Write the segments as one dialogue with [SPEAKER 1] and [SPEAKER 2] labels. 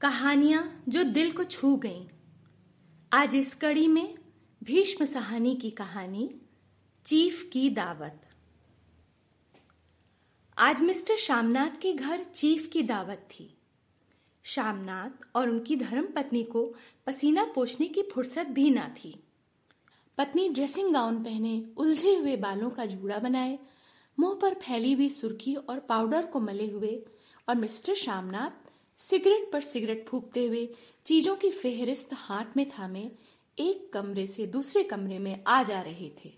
[SPEAKER 1] कहानियाँ जो दिल को छू गईं। आज इस कड़ी में भीष्म सहानी की कहानी, चीफ की दावत। आज मिस्टर शामनाथ के घर चीफ की दावत थी। शामनाथ और उनकी धर्म पत्नी को पसीना पोछने की फुर्सत भी ना थी। पत्नी ड्रेसिंग गाउन पहने उलझे हुए बालों का जूड़ा बनाए, मुँह पर फैली हुई सुर्खी और पाउडर को मले हुए और मिस्टर शामनाथ सिगरेट पर सिगरेट फूकते हुए चीज़ों की फेहरिस्त हाथ में थामे, एक कमरे से दूसरे कमरे में आ जा रहे थे।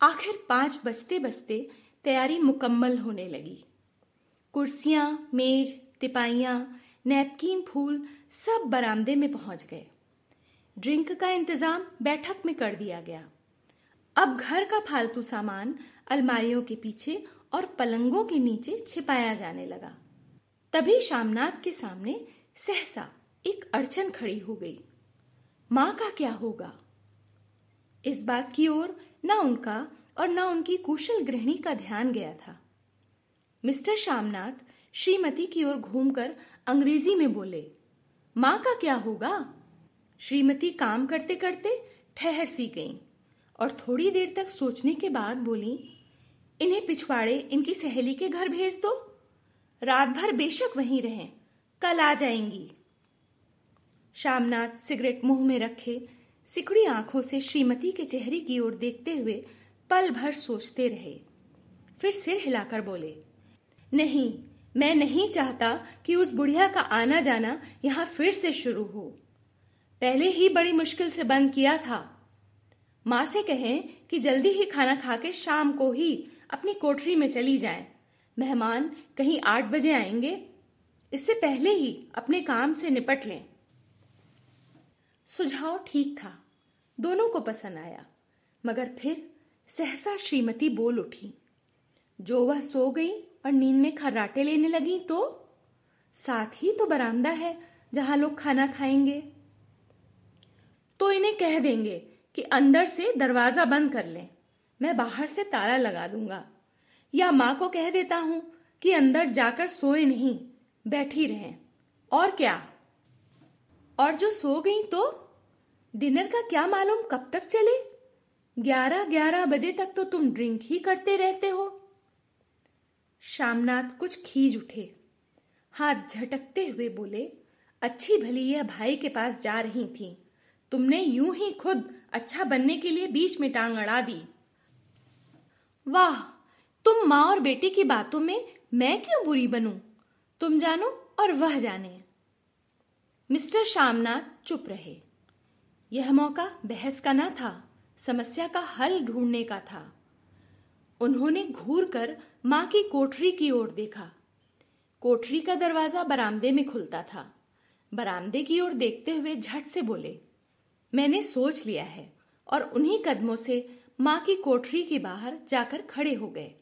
[SPEAKER 1] आखिर पाँच बजते बजते तैयारी मुकम्मल होने लगी। कुर्सियाँ, मेज, तिपाइयाँ, नैपकिन फूल सब बरामदे में पहुँच गए। ड्रिंक का इंतज़ाम बैठक में कर दिया गया। अब घर का फालतू सामान अलमारियों के पीछे और पलंगों के नीचे छिपाया जाने लगा। तभी शामनाथ के सामने सहसा एक अड़चन खड़ी हो गई। माँ का क्या होगा? इस बात की ओर न उनका और न उनकी कुशल गृहिणी का ध्यान गया था। मिस्टर शामनाथ श्रीमती की ओर घूमकर अंग्रेज़ी में बोले, माँ का क्या होगा? श्रीमती काम करते करते ठहर सी गईं और थोड़ी देर तक सोचने के बाद बोली, इन्हें पिछवाड़े इनकी सहेली के घर भेज दो। रात भर बेशक वहीं रहें, कल आ जाएँगी। शामनाथ सिगरेट मुँह में रखे, सिकड़ी आँखों से श्रीमती के चेहरे की ओर देखते हुए पल भर सोचते रहे। फिर सिर हिलाकर बोले, नहीं, मैं नहीं चाहता कि उस बुढ़िया का आना जाना यहाँ फिर से शुरू हो। पहले ही बड़ी मुश्किल से बंद किया था। माँ से कहें कि जल्दी ही खाना खाके शाम को ही अपनी कोठरी में चली जाएँ। मेहमान कहीं आठ बजे आएँगे, इससे पहले ही अपने काम से निपट लें। सुझाव ठीक था, दोनों को पसंद आया, मगर फिर सहसा श्रीमती बोल उठी। जो वह सो गई और नींद में खर्राटे लेने लगी तो? साथ ही तो बरामदा है जहाँ लोग खाना खाएँगे। तो इन्हें कह देंगे कि अंदर से दरवाज़ा बंद कर लें, मैं बाहर से ताला लगा दूँगा। या माँ को कह देता हूँ कि अंदर जाकर सोए नहीं, बैठी रहें। और क्या? और जो सो गई तो? डिनर का क्या मालूम कब तक चले? ग्यारह ग्यारह बजे तक तो तुम ड्रिंक ही करते रहते हो। शामनाथ कुछ खींच उठे। हाथ झटकते हुए बोले, अच्छी भली यह भाई के पास जा रही थी। तुमने यूँ ही खुद अच्छा बनने के लिए बीच में टांग अड़ा दी। वाह! तुम माँ और बेटी की बातों में मैं क्यों बुरी बनूं? तुम जानो और वह जाने। मिस्टर शामनाथ चुप रहे। यह मौका बहस का न था, समस्या का हल ढूँढने का था। उन्होंने घूर कर माँ की कोठरी की ओर देखा। कोठरी का दरवाज़ा बरामदे में खुलता था। बरामदे की ओर देखते हुए झट से बोले, मैंने सोच लिया है। और उन्हीं कदमों से माँ की कोठरी के बाहर जाकर खड़े हो गए।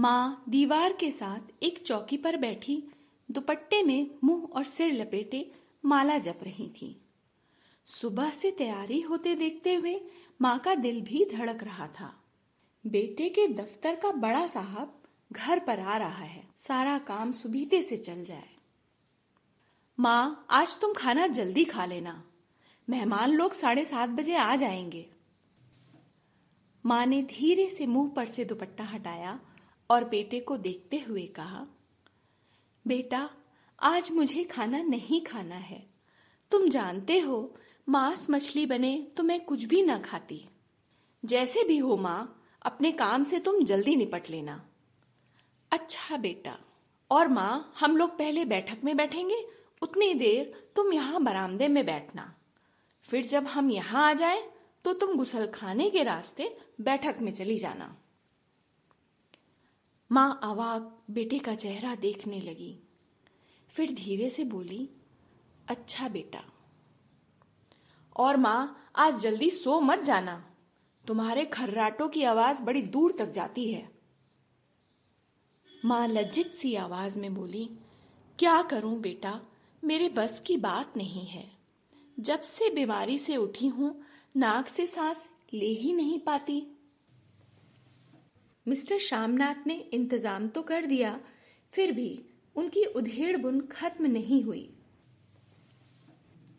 [SPEAKER 1] माँ दीवार के साथ एक चौकी पर बैठी, दुपट्टे में मुँह और सिर लपेटे माला जप रही थी। सुबह से तैयारी होते देखते हुए माँ का दिल भी धड़क रहा था। बेटे के दफ्तर का बड़ा साहब घर पर आ रहा है। सारा काम सुबीते से चल जाए। माँ, आज तुम खाना जल्दी खा लेना। मेहमान लोग साढ़े सात बजे आ जाएँगे। माँ ने धीरे से मुँह पर से दुपट्टा हटाया और बेटे को देखते हुए कहा, बेटा, आज मुझे खाना नहीं खाना है। तुम जानते हो, मांस मछली बने तो मैं कुछ भी ना खाती। जैसे भी हो माँ, अपने काम से तुम जल्दी निपट लेना। अच्छा बेटा, और माँ, हम लोग पहले बैठक में बैठेंगे, उतनी देर तुम यहाँ बरामदे में बैठना। फिर जब हम यहाँ आ जाए तो तुम गुसल खाने के रास्ते बैठक में चली जाना। माँ अवाक बेटे का चेहरा देखने लगी। फिर धीरे से बोली अच्छा बेटा। और माँ, आज जल्दी सो मत जाना। तुम्हारे खर्राटों की आवाज़ बड़ी दूर तक जाती है। माँ लज्जित सी आवाज़ में बोली, क्या करूँ बेटा, मेरे बस की बात नहीं है। जब से बीमारी से उठी हूँ, नाक से सांस ले ही नहीं पाती। मिस्टर श्यामनाथ ने इंतज़ाम तो कर दिया, फिर भी उनकी उधेड़ बुन खत्म नहीं हुई।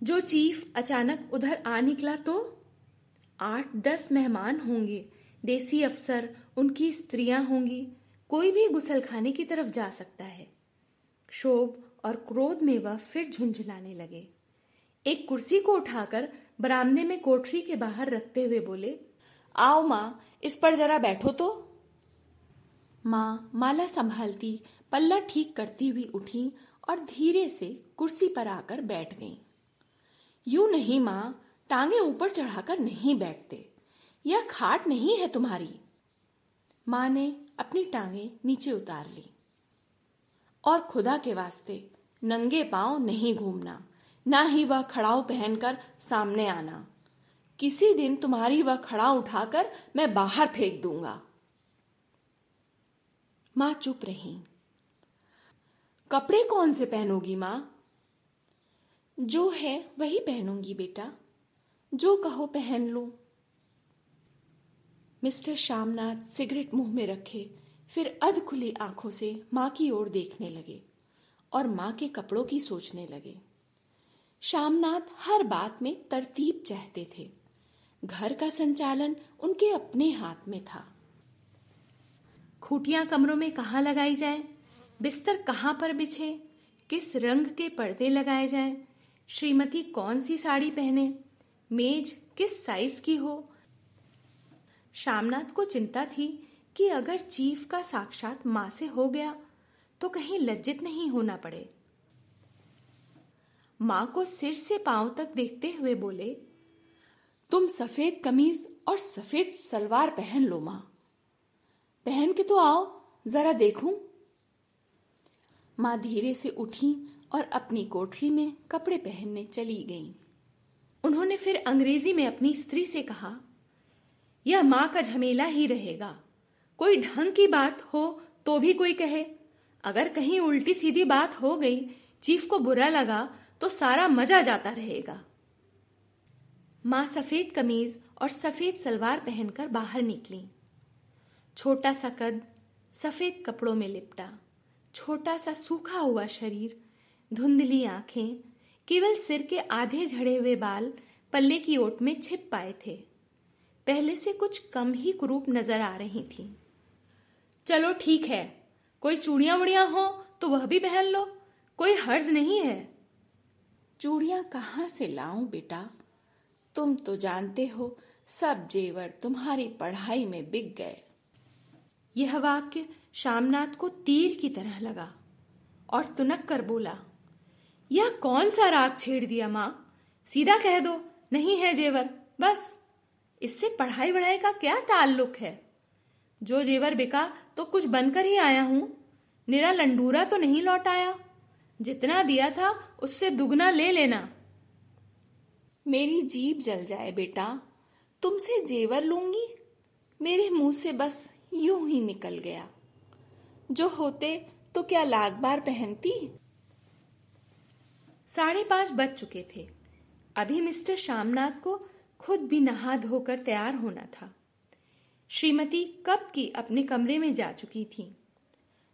[SPEAKER 1] जो चीफ अचानक उधर आ निकला तो? आठ, दस मेहमान होंगे, देसी अफसर, उनकी स्त्रियाँ होंगी, कोई भी गुसलखाने की तरफ़ जा सकता है। क्षोभ और क्रोध में वह फिर झुंझुलाने लगे। एक कुर्सी को उठाकर बरामदे में कोठरी के बाहर रखते हुए बोले, आओ माँ, इस पर जरा बैठो तो। माँ माला संभालती पल्ला ठीक करती हुई उठी और धीरे से कुर्सी पर आकर बैठ गईं। यू नहीं माँ, टांगे ऊपर चढ़ाकर नहीं बैठते। यह खाट नहीं है तुम्हारी। माँ ने अपनी टांगे नीचे उतार ली। और खुदा के वास्ते नंगे पाँव नहीं घूमना, ना ही वह खड़ाऊ पहनकर सामने आना। किसी दिन तुम्हारी वह खड़ा उठाकर मैं बाहर फेंक दूँगा। माँ चुप रही। कपड़े कौन से पहनोगी माँ? जो है वही पहनूँगी बेटा। जो कहो पहन लू। मिस्टर श्यामनाथ सिगरेट मुँह में रखे, फिर अध खुली आँखों से माँ की ओर देखने लगे और माँ के कपड़ों की सोचने लगे। श्यामनाथ हर बात में तरतीब चाहते थे। घर का संचालन उनके अपने हाथ में था। खूटियाँ कमरों में कहाँ लगाई जाए? बिस्तर कहाँ पर बिछे? किस रंग के पर्दे लगाए जाए? श्रीमती कौन सी साड़ी पहने? मेज किस साइज़ की हो? श्यामनाथ को चिंता थी कि अगर चीफ का साक्षात माँ से हो गया तो कहीं लज्जित नहीं होना पड़े। माँ को सिर से पाँव तक देखते हुए बोले, तुम सफ़ेद कमीज और सफ़ेद सलवार पहन लो माँ। पहन के तो आओ, जरा देखूँ। माँ धीरे से उठी और अपनी कोठरी में कपड़े पहनने चली गईं। उन्होंने फिर अंग्रेज़ी में अपनी स्त्री से कहा, यह माँ का झमेला ही रहेगा। कोई ढंग की बात हो तो भी कोई कहे। अगर कहीं उल्टी सीधी बात हो गई, चीफ को बुरा लगा तो सारा मज़ा जाता रहेगा। माँ सफ़ेद कमीज और सफ़ेद सलवार पहनकर बाहर निकली। छोटा सा कद सफ़ेद कपड़ों में लिपटा। छोटा सा सूखा हुआ शरीर, धुंधली आँखें, केवल सिर के आधे झड़े हुए बाल पल्ले की ओट में छिप पाए थे। पहले से कुछ कम ही कुरूप नज़र आ रही थी। चलो ठीक है, कोई चूड़ियाँ वुड़ियाँ हो तो वह भी पहन लो, कोई हर्ज नहीं है। चूड़ियाँ कहाँ से लाऊं बेटा? तुम तो जानते हो, सब जेवर तुम्हारी पढ़ाई में बिक गए। यह वाक्य श्यामनाथ को तीर की तरह लगा और तुनक कर बोला, यह कौन सा राग छेड़ दिया माँ? सीधा कह दो, नहीं है जेवर, बस। इससे पढ़ाई वढ़ाई का क्या ताल्लुक है? जो जेवर बिका तो कुछ बनकर ही आया हूँ। निरा लंडूरा तो नहीं लौट आया। जितना दिया था उससे दुगना ले लेना। मेरी जीप जल जाए बेटा, तुमसे जेवर लूँगी मेरे मुँह से बस यूँ ही निकल गया। जो होते तो क्या लाग बार पहनती? साढ़े पाँच बज चुके थे। अभी मिस्टर श्यामनाथ को खुद भी नहा धोकर तैयार होना था। श्रीमती कब की अपने कमरे में जा चुकी थी।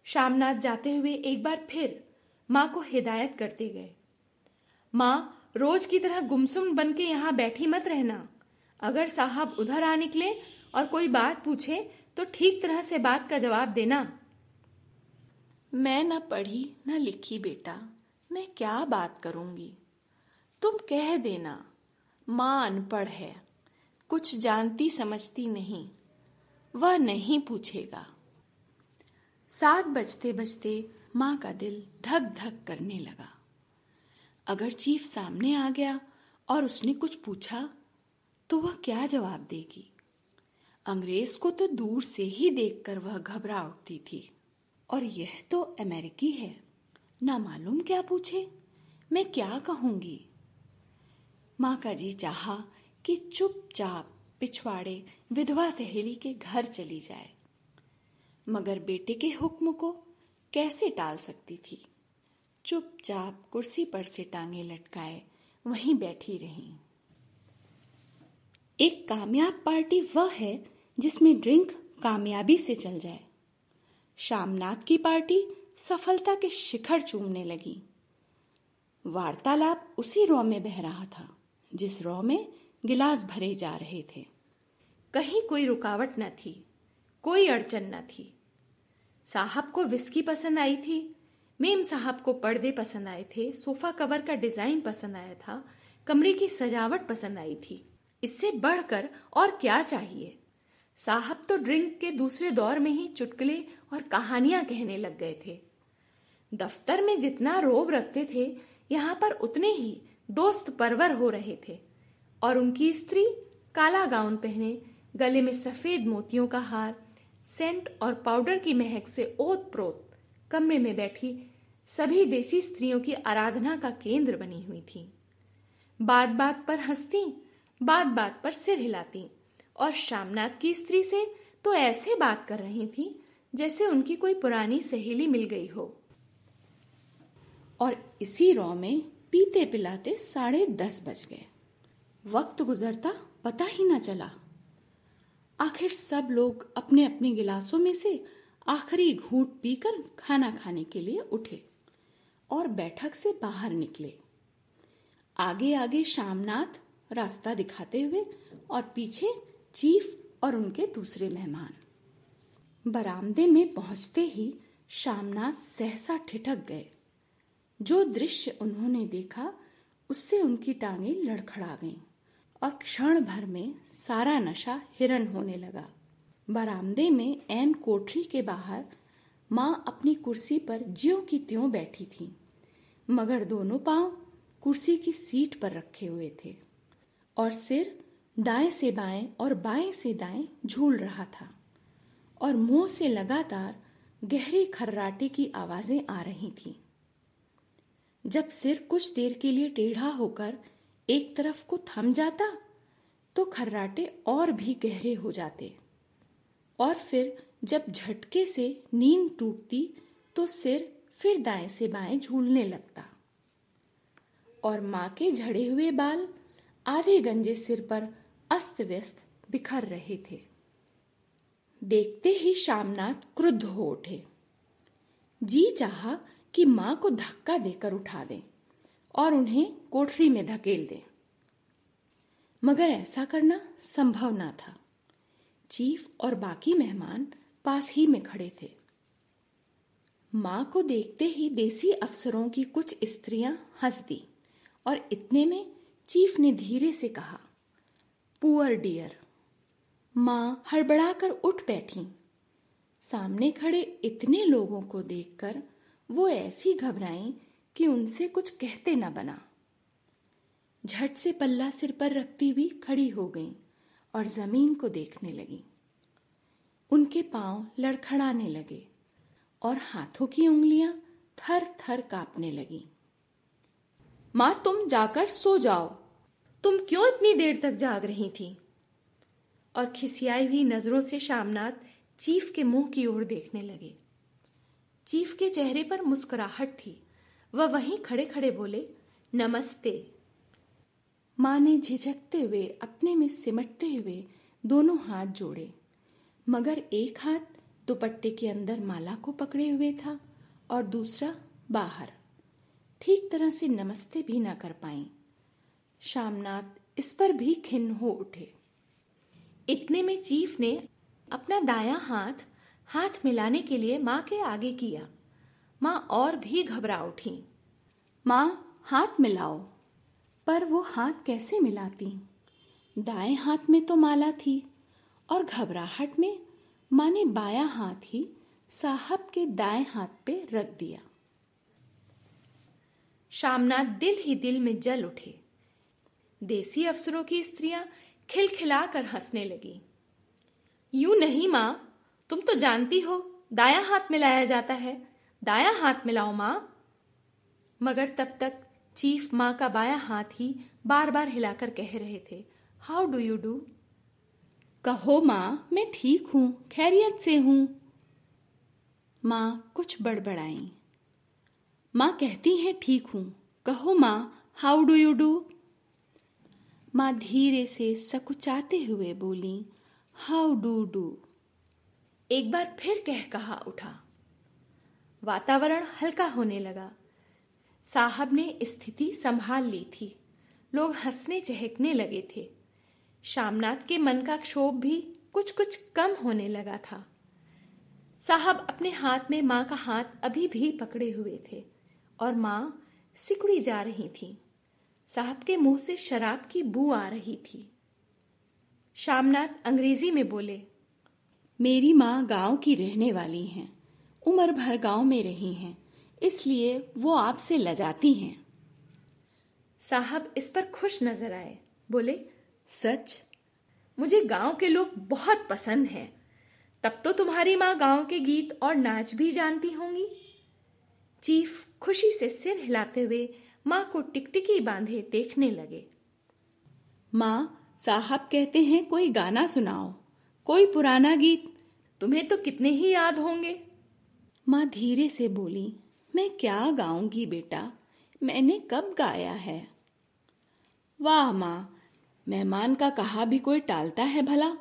[SPEAKER 1] श्यामनाथ जाते हुए एक बार फिर माँ को हिदायत करते गए। माँ, रोज की तरह गुमसुम बन के यहाँ बैठी मत रहना। अगर साहब उधर आ निकले और कोई बात पूछे तो ठीक तरह से बात का जवाब देना। मैं न पढ़ी, न लिखी बेटा, मैं क्या बात करूँगी? तुम कह देना माँ अनपढ़ है, कुछ जानती समझती नहीं, वह नहीं पूछेगा। सात बजते बजते माँ का दिल धक धक करने लगा। अगर चीफ सामने आ गया और उसने कुछ पूछा तो वह क्या जवाब देगी? अंग्रेज़ को तो दूर से ही देखकर वह घबरा उठती थी। और यह तो अमेरिकी है। ना मालूम क्या पूछे? मैं क्या कहूँगी? माँ का जी चाहा कि चुपचाप पिछवाड़े विधवा सहेली के घर चली जाए। मगर बेटे के हुक्म को कैसे टाल सकती थी? चुपचाप कुर्सी पर से टांगे लटकाए वहीं बैठी रही। एक कामयाब पार्टी वह है जिसमें ड्रिंक कामयाबी से चल जाए। शामनाथ की पार्टी
[SPEAKER 2] सफलता के शिखर चूमने लगी। वार्तालाप उसी रॉ में बह रहा था, जिस रॉ में गिलास भरे जा रहे थे।
[SPEAKER 1] कहीं कोई रुकावट न थी, कोई अड़चन न थी। साहब को विस्की पसंद आई थी, मेम साहब को पर्दे पसंद आए थे सोफा कवर का डिज़ाइन पसंद आया था, कमरे की सजावट पसंद आई थी। इससे बढ़कर और क्या चाहिए? साहब तो ड्रिंक के दूसरे दौर में ही चुटकुले और कहानियाँ कहने लग गए थे। दफ्तर में जितना रोब रखते थे, यहाँ पर उतने ही दोस्त परवर हो रहे थे। और उनकी स्त्री, काला गाउन पहने, गले में सफ़ेद मोतियों का हार, सेंट और पाउडर की महक से ओत प्रोत कमरे में बैठी सभी देसी स्त्रियों की आराधना का केंद्र बनी हुई थी। बात बात पर हंसती बात बात पर सिर हिलाती। और शामनाथ की स्त्री से तो ऐसे बात कर रही थी, जैसे उनकी कोई पुरानी सहेली मिल गई हो।
[SPEAKER 2] और इसी रॉ में पीते पिलाते साढ़े दस बज गए। वक्त गुजरता, पता ही ना चला। आखिर सब लोग अपने अपने गिलासों में से आखिरी घूट पीकर खाना खाने के लिए उठे और बैठक से बाहर निकले। आगे आगे शामनाथ रास्ता दिखाते हुए और पीछे चीफ और उनके दूसरे मेहमान। बरामदे में पहुँचते ही शामनाथ सहसा ठिठक गए। जो दृश्य उन्होंने देखा, उससे उनकी टांगे लड़खड़ा गईं और क्षण भर में सारा नशा हिरन होने लगा। बरामदे में एन कोठरी के बाहर माँ अपनी कुर्सी पर ज्यो की त्यों बैठी थी, मगर दोनों पाँव कुर्सी की सीट पर रखे हुए थे। और सिर दाएँ से बाएँ और बाएँ से दाएँ झूल रहा था और मुँह से लगातार गहरी खर्राटे की आवाज़ें आ रही थीं। जब सिर कुछ देर के लिए टेढ़ा होकर एक तरफ़ को थम जाता तो खर्राटे और भी गहरे हो जाते और फिर जब झटके से नींद टूटती तो सिर फिर दाएँ से बाएँ झूलने लगता और माँ के झड़े हुए बाल आधे गंजे सिर पर अस्त व्यस्त बिखर रहे थे। देखते ही शामनाथ क्रुद्ध हो उठे। जी चाहा कि माँ को धक्का देकर उठा दें और उन्हें कोठरी में धकेल दें। मगर ऐसा करना संभव ना था। चीफ और बाकी मेहमान पास ही में खड़े थे। माँ को देखते ही देसी अफसरों की कुछ स्त्रियाँ हंस दी और इतने में चीफ ने धीरे से कहा, पुअर डियर, माँ हड़बड़ाकर उठ बैठी। सामने खड़े इतने लोगों को देखकर वो ऐसी घबराई कि उनसे कुछ कहते न बना। झट से पल्ला सिर पर रखती हुई खड़ी हो गई और ज़मीन को देखने लगी। उनके पाँव लड़खड़ाने लगे और हाथों की उंगलियाँ थर थर कांपने लगी। माँ, तुम जाकर सो जाओ। तुम क्यों इतनी देर तक जाग रही थी? और खिसियाई हुई नज़रों से शामनाथ चीफ के मुँह की ओर देखने लगे। चीफ के चेहरे पर मुस्कुराहट थी। वह वहीं खड़े खड़े बोले, नमस्ते। माँ ने झिझकते हुए, अपने में सिमटते हुए दोनों हाथ जोड़े। मगर एक हाथ दुपट्टे के अंदर माला को पकड़े हुए था और दूसरा बाहर। ठीक तरह से नमस्ते भी ना कर पाई। शामनाथ इस पर भी खिन्न हो उठे। इतने में चीफ ने अपना दाया हाथ हाथ मिलाने के लिए माँ के आगे किया। माँ और भी घबरा उठी। माँ, हाथ मिलाओ। पर वो हाथ कैसे मिलाती? दाएँ हाथ में तो माला थी और घबराहट में माँ ने बाया हाथ ही साहब के दाएँ हाथ पे रख दिया। शामनाथ दिल ही दिल में जल उठे। देसी अफसरों की स्त्रियाँ खिलखिलाकर हंसने लगी। यू नहीं माँ, तुम तो जानती हो, दाया हाथ मिलाया जाता है। दाया हाथ मिलाओ माँ। मगर तब तक चीफ माँ का बाया हाथ ही बार बार हिलाकर कह रहे थे, हाउ डू यू डू? कहो माँ, मैं ठीक हूँ, खैरियत से हूँ। माँ कुछ बड़बड़ाई। माँ कहती हैं ठीक हूँ। कहो माँ, हाउ डू यू डू? माँ धीरे से सकुचाते हुए बोली, हाउ डू डू? एक बार फिर कह कहा उठा।
[SPEAKER 1] वातावरण हल्का होने लगा। साहब ने स्थिति संभाल ली थी। लोग हंसने चहकने लगे थे। श्यामनाथ के मन का क्षोभ भी कुछ कुछ कम होने लगा था। साहब अपने हाथ में माँ का हाथ अभी भी पकड़े हुए थे और माँ सिकुड़ी जा रही थी। साहब के मुँह से शराब की बू आ रही थी। शामनाथ अंग्रेज़ी में बोले,
[SPEAKER 2] मेरी माँ गाँव की रहने वाली हैं, उम्र भर गाँव में रही हैं, इसलिए वो आपसे लजाती हैं।
[SPEAKER 1] साहब इस पर खुश नज़र आए, बोले,
[SPEAKER 2] सच?
[SPEAKER 1] मुझे गाँव के लोग बहुत पसंद हैं। तब तो तुम्हारी माँ गाँव के गीत और नाच भी जानती होंगी। चीफ खुशी से सिर हिलाते हुए माँ को टिकटिकी बांधे देखने लगे।
[SPEAKER 2] माँ साहब कहते हैं कोई गाना सुनाओ। कोई पुराना गीत।
[SPEAKER 1] तुम्हें तो कितने ही याद होंगे।
[SPEAKER 2] माँ धीरे से बोली मैं क्या गाऊँगी बेटा? मैंने कब गाया है? वाह माँ मेहमान का कहा भी कोई टालता है भला।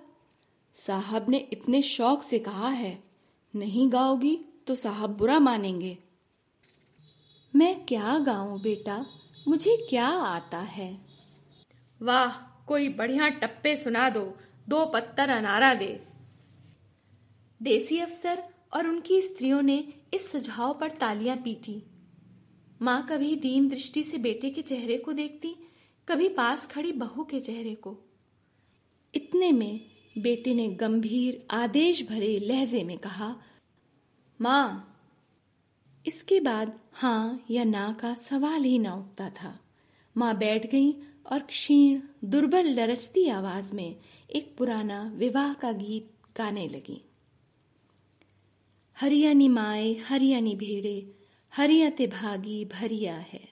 [SPEAKER 2] साहब ने इतने शौक से कहा है नहीं गाओगी तो साहब बुरा मानेंगे। मैं क्या गाऊं बेटा? मुझे क्या आता है?
[SPEAKER 1] वाह कोई बढ़िया टप्पे सुना दो दो पत्तर अनारा दे। देसी अफसर और उनकी स्त्रियों ने इस सुझाव पर तालियाँ पीटी। माँ कभी दीन दृष्टि से बेटे के चेहरे को देखती कभी पास खड़ी बहू के चेहरे को। इतने में बेटे ने गंभीर आदेश भरे लहजे में कहा माँ इसके बाद हाँ या ना का सवाल ही ना उठता था। माँ बैठ गई और क्षीण, दुर्बल लरसती आवाज़ में एक पुराना विवाह का गीत गाने लगी। हरियानी माए हरियानी भेड़े हरिया ते भागी भरिया है।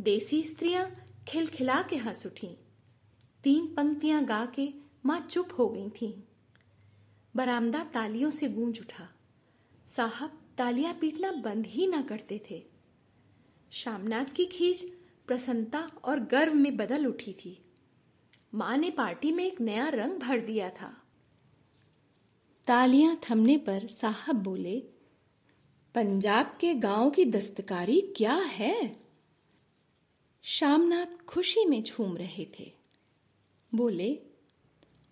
[SPEAKER 1] देसी स्त्रियाँ खिलखिला के हंस उठी। तीन पंक्तियाँ गा के माँ चुप हो गई थी। बरामदा तालियों से गूंज उठा। साहब तालियाँ पीटना बंद ही ना करते थे। शामनाथ की खींच प्रसन्नता और गर्व में बदल उठी थी। माँ ने पार्टी में एक नया रंग भर दिया था। तालियाँ थमने पर साहब बोले, पंजाब के गाँव की दस्तकारी क्या है? शामनाथ खुशी में झूम रहे थे। बोले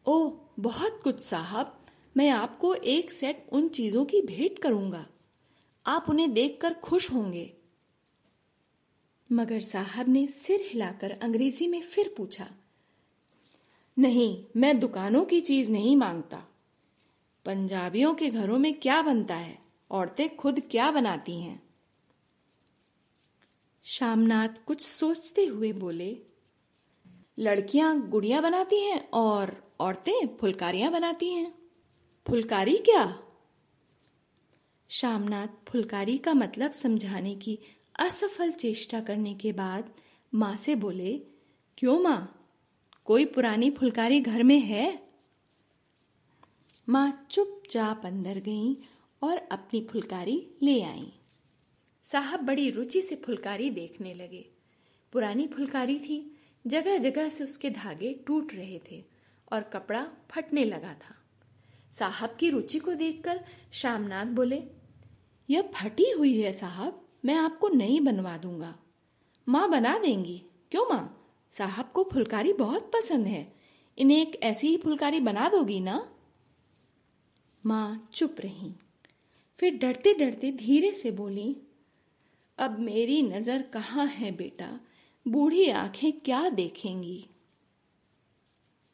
[SPEAKER 1] ओ बहुत कुछ साहब। मैं आपको एक सेट उन चीज़ों की भेंट करूँगा। आप उन्हें देखकर खुश होंगे। मगर साहब ने सिर हिलाकर अंग्रेज़ी में फिर पूछा, नहीं, मैं दुकानों की चीज़ नहीं माँगता। पंजाबियों के घरों में क्या बनता है? औरतें खुद क्या बनाती हैं? शामनाथ कुछ सोचते हुए बोले, लड़कियाँ गुड़िया बनाती हैं और औरतें फुलकारियाँ बनाती हैं। फुलकारी क्या? शामनाथ फुलकारी का मतलब समझाने की असफल चेष्टा करने के बाद माँ से बोले, क्यों माँ? कोई पुरानी फुलकारी घर में है? माँ चुपचाप अंदर गईं और अपनी फुलकारी ले आई। साहब बड़ी रुचि से फुलकारी देखने लगे। पुरानी फुलकारी थी जगह जगह से उसके धागे टूट रहे थे और कपड़ा फटने लगा था। साहब की रुचि को देखकर शामनाथ बोले, यह फटी हुई है साहब, मैं आपको नई बनवा दूँगा। माँ बना देंगी। क्यों माँ? साहब को फुलकारी बहुत पसंद है। इन्हें एक ऐसी ही फुलकारी बना दोगी ना? माँ चुप रही। फिर डरते डरते धीरे से बोली, अब मेरी नज़र कहाँ है बेटा? बूढ़ी आँखें क्या देखेंगी?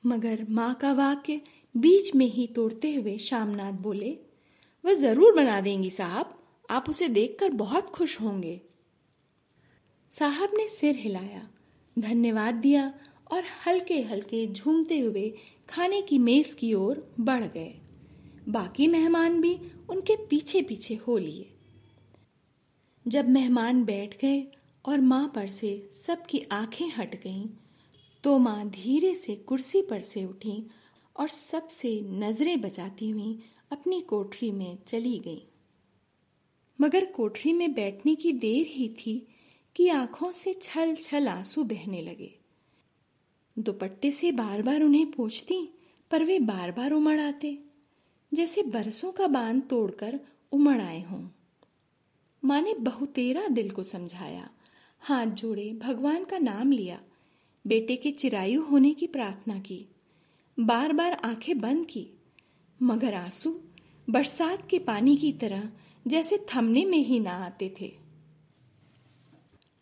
[SPEAKER 1] मगर माँ का वाक्य बीच में ही तोड़ते हुए शामनाथ बोले वह ज़रूर बना देंगी साहब आप उसे देखकर बहुत खुश होंगे. साहब ने सिर हिलाया धन्यवाद दिया और हल्के हल्के झूमते हुए खाने की मेज की ओर बढ़ गए। बाकी मेहमान भी उनके पीछे पीछे हो लिए। जब मेहमान बैठ गए और माँ पर से सबकी आँखें हट गईं, तो माँ धीरे से कुर्सी पर से उठी और सबसे नज़रें बचाती हुई अपनी कोठरी में चली गई। मगर कोठरी में बैठने की देर ही थी कि आँखों से छल छल आँसू बहने लगे। दुपट्टे से बार बार उन्हें पूछती, पर वे बार बार उमड़ आते, जैसे बरसों का बाँध तोड़कर
[SPEAKER 2] उमड़ आए हों। माँ ने बहुतेरा दिल को समझाया, हाथ जोड़े भगवान का नाम लिया, बेटे के चिरायु होने की प्रार्थना की। बार बार आँखें बंद की। मगर आँसू बरसात के पानी की तरह जैसे थमने में ही ना आते थे।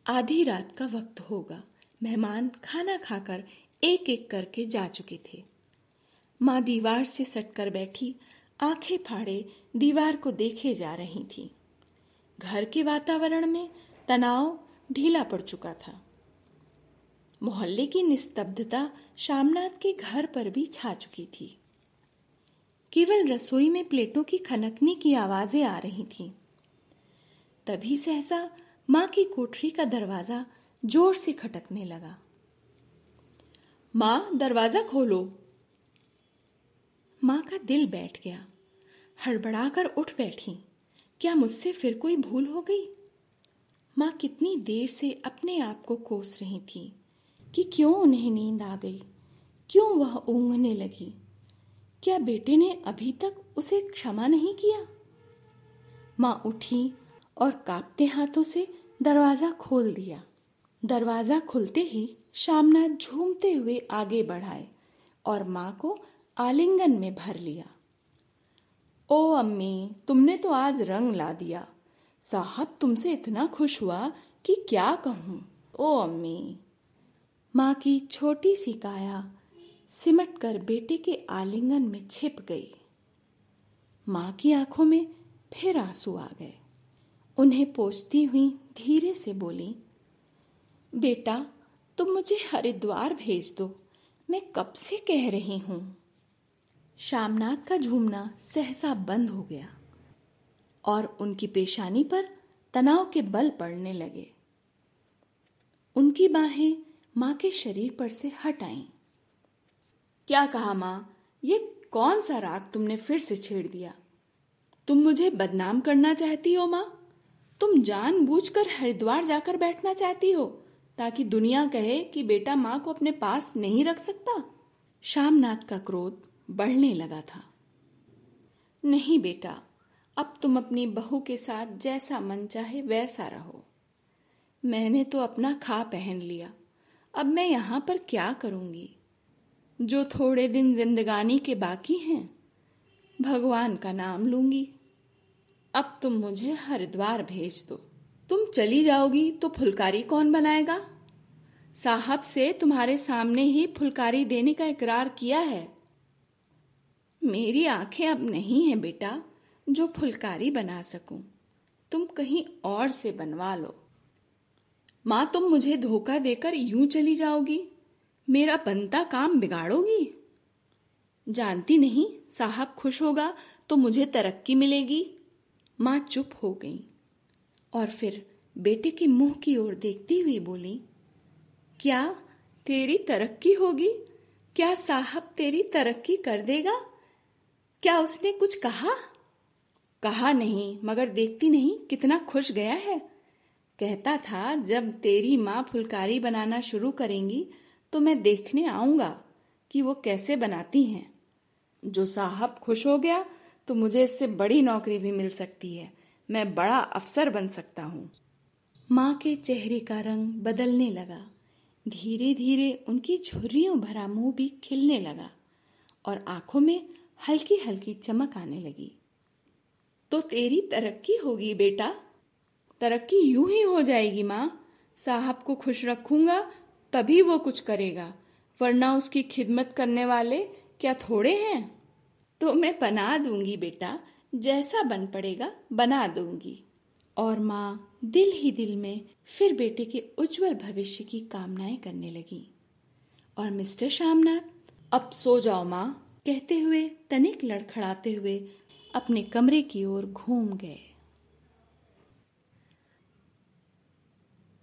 [SPEAKER 2] आधी रात का वक्त होगा। मेहमान खाना खाकर एक एक करके जा चुके थे। माँ दीवार से सटकर बैठी आँखें फाड़े दीवार को देखे जा रही थी। घर के वातावरण में तनाव ढीला पड़ चुका था। मोहल्ले की निस्तब्धता शामनाथ के घर पर भी छा चुकी थी। केवल रसोई में प्लेटों की खनकने की आवाज़ें आ रही थीं। तभी सहसा माँ की कोठरी का दरवाज़ा ज़ोर से खटकने लगा। माँ, दरवाज़ा खोलो। माँ का दिल बैठ गया। हड़बड़ाकर उठ बैठी। क्या मुझसे फिर कोई भूल हो गई? माँ कितनी देर से अपने आप को कोस रही थी। कि क्यों उन्हें नींद आ गई? क्यों वह ऊँघने लगी? क्या बेटे ने अभी तक उसे क्षमा नहीं किया? माँ उठी और कांपते हाथों से दरवाज़ा खोल दिया। दरवाज़ा खुलते ही शामनाथ झूमते हुए आगे बढ़ाए और माँ को आलिंगन में भर लिया। ओ अम्मी, तुमने तो आज रंग ला दिया। साहब, तुमसे इतना खुश हुआ कि क्या कहूँ? ओ अम्मी माँ की छोटी सी काया सिमट कर बेटे के आलिंगन में छिप गई। माँ की आँखों में फिर आँसू आ गए। उन्हें पोछती हुई धीरे से बोली, बेटा, तुम मुझे हरिद्वार भेज दो। मैं कब से कह रही हूँ? शामनाथ का झूमना सहसा बंद हो गया और उनकी पेशानी पर तनाव के बल पड़ने लगे। उनकी बाहें माँ के शरीर पर से हट आईं। क्या कहा माँ? ये कौन सा राग तुमने फिर से छेड़ दिया? तुम मुझे बदनाम करना चाहती हो माँ? तुम जानबूझकर हरिद्वार जाकर बैठना चाहती हो, ताकि दुनिया कहे कि बेटा माँ को अपने पास नहीं रख सकता? श्यामनाथ का क्रोध बढ़ने लगा था। नहीं बेटा, अब तुम अपनी बहू के साथ जैसा मन चाहे वैसा रहो। मैंने तो अपना खा पहन लिया। अब मैं यहाँ पर क्या करूँगी? जो थोड़े दिन जिंदगानी के बाकी हैं, भगवान का नाम लूँगी। अब तुम मुझे हरिद्वार भेज दो। तुम चली जाओगी तो फुलकारी कौन बनाएगा? साहब से तुम्हारे सामने ही फुलकारी देने का इकरार किया है। मेरी आँखें अब नहीं है बेटा, जो फुलकारी बना सकूँ। तुम कहीं और से बनवा लो। माँ, तुम मुझे धोखा देकर यूँ चली जाओगी? मेरा बनता काम बिगाड़ोगी? जानती नहीं, साहब खुश होगा तो मुझे तरक्की मिलेगी। माँ चुप हो गई और फिर बेटे के मुँह की ओर देखती हुई बोली, क्या तेरी तरक्की होगी? क्या साहब तेरी तरक्की कर देगा? क्या उसने कुछ कहा? कहा नहीं, मगर देखती नहीं कितना खुश गया है। कहता था, जब तेरी माँ फुलकारी बनाना शुरू करेंगी तो मैं देखने आऊँगा कि वो कैसे बनाती हैं। जो साहब खुश हो गया तो मुझे इससे बड़ी नौकरी भी मिल सकती है। मैं बड़ा अफसर बन सकता हूँ। माँ के चेहरे का रंग बदलने लगा। धीरे धीरे उनकी झुर्रियों भरा मुँह भी खिलने लगा और आँखों में हल्की हल्की चमक आने लगी। तो तेरी तरक्की होगी बेटा तरक्की यूँ ही हो जाएगी, माँ। साहब को खुश रखूँगा, तभी वो कुछ करेगा। वरना उसकी खिदमत करने वाले क्या थोड़े हैं? तो मैं बना दूँगी बेटा, जैसा बन पड़ेगा बना दूँगी। और माँ दिल ही दिल में फिर बेटे के उज्जवल भविष्य की कामनाएँ करने लगी। और मिस्टर श्यामनाथ, अब सो जाओ माँ। कहते हुए तनिक लड़खड़ाते हुए अपने कमरे की ओर घूम गए।